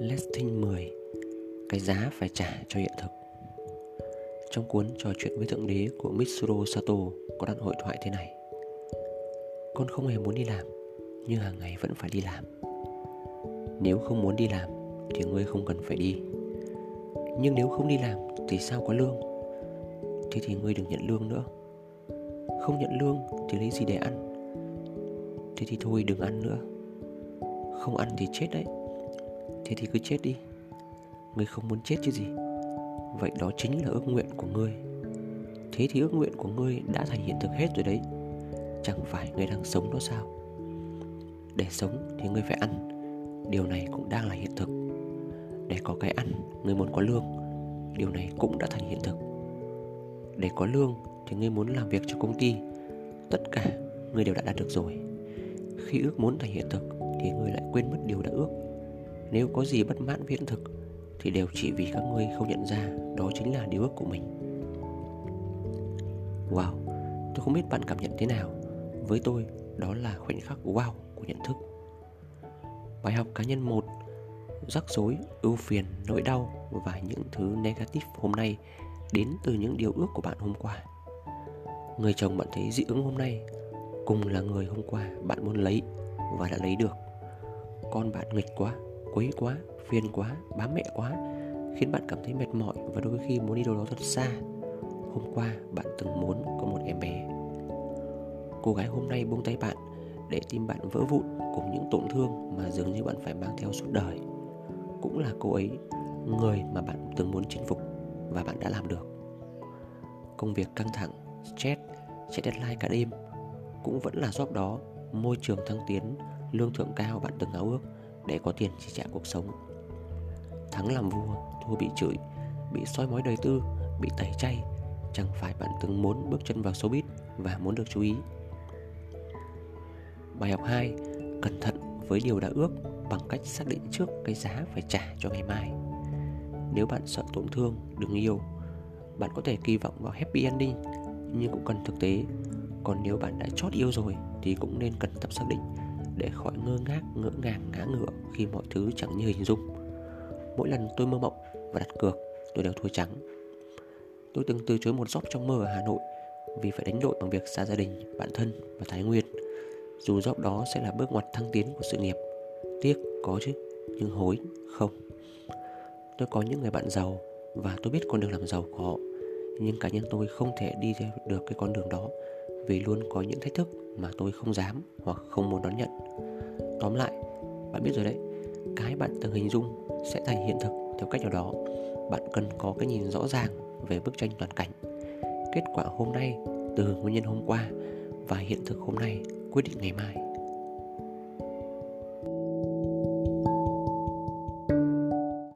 Lesting 10 Cái giá phải trả cho hiện thực. Trong cuốn trò chuyện với Thượng Đế của Mitsuro Sato có đoạn hội thoại thế này. Con không hề muốn đi làm, Nhưng hàng ngày vẫn phải đi làm. Nếu không muốn đi làm, Thì ngươi không cần phải đi. Nhưng nếu không đi làm, Thì sao có lương? Thế thì ngươi đừng nhận lương nữa. Không nhận lương thì lấy gì để ăn? Thế thì thôi đừng ăn nữa. Không ăn thì chết đấy. Thế thì cứ chết đi. Ngươi không muốn chết chứ gì? Vậy đó chính là ước nguyện của ngươi. Thế thì ước nguyện của ngươi đã thành hiện thực hết rồi đấy. Chẳng phải ngươi đang sống đó sao? Để sống thì ngươi phải ăn. Điều này cũng đang là hiện thực. Để có cái ăn, Ngươi muốn có lương. Điều này cũng đã thành hiện thực. Để có lương thì ngươi muốn làm việc cho công ty. Tất cả ngươi đều đã đạt được rồi. Khi ước muốn thành hiện thực Thì ngươi lại quên mất điều đã ước nếu có gì bất mãn với hiện thực Thì đều chỉ vì các ngươi không nhận ra Đó chính là điều ước của mình. Wow Tôi không biết bạn cảm nhận thế nào. Với tôi đó là khoảnh khắc wow của nhận thức. Bài học cá nhân 1 Rắc rối, ưu phiền, nỗi đau Và những thứ negative hôm nay Đến từ những điều ước của bạn hôm qua. Người chồng bạn thấy dị ứng hôm nay Cùng là người hôm qua bạn muốn lấy Và đã lấy được. Con bạn nghịch quá quấy quá, phiền quá, bám mẹ quá Khiến bạn cảm thấy mệt mỏi và đôi khi muốn đi đâu đó thật xa. Hôm qua bạn từng muốn có một em bé. Cô gái hôm nay buông tay bạn để tim bạn vỡ vụn cùng những tổn thương mà dường như bạn phải mang theo suốt đời. Cũng là cô ấy, người mà bạn từng muốn chinh phục và bạn đã làm được. Công việc căng thẳng, stress, chạy deadline cả đêm Cũng vẫn là job đó, môi trường thăng tiến, lương thưởng cao bạn từng ngáo ước để có tiền chi trả cuộc sống. Thắng làm vua, thua bị chửi Bị soi mói đời tư, bị tẩy chay Chẳng phải bạn từng muốn bước chân vào showbiz Và muốn được chú ý. Bài học 2 Cẩn thận với điều đã ước Bằng cách xác định trước cái giá phải trả cho ngày mai. Nếu bạn sợ tổn thương, đừng yêu Bạn có thể kỳ vọng vào happy ending Nhưng cũng cần thực tế. Còn nếu bạn đã chót yêu rồi Thì cũng nên cẩn thận xác định để khỏi ngơ ngác, ngỡ ngàng, ngã ngựa khi mọi thứ chẳng như hình dung. Mỗi lần tôi mơ mộng và đặt cược, tôi đều thua trắng. Tôi từng từ chối một job trong mơ ở hà nội vì phải đánh đổi bằng việc xa gia đình, bạn thân và thái nguyên. Dù job đó sẽ là bước ngoặt thăng tiến của sự nghiệp, tiếc có chứ, nhưng hối không. Tôi có những người bạn giàu và tôi biết con đường làm giàu của họ, nhưng cá nhân tôi không thể đi theo được cái con đường đó vì luôn có những thách thức mà tôi không dám hoặc không muốn đón nhận. Tóm lại, bạn biết rồi đấy, cái bạn từng hình dung sẽ thành hiện thực theo cách nào đó. Bạn cần có cái nhìn rõ ràng về bức tranh toàn cảnh. Kết quả hôm nay, từ nguyên nhân hôm qua và hiện thực hôm nay quyết định ngày mai.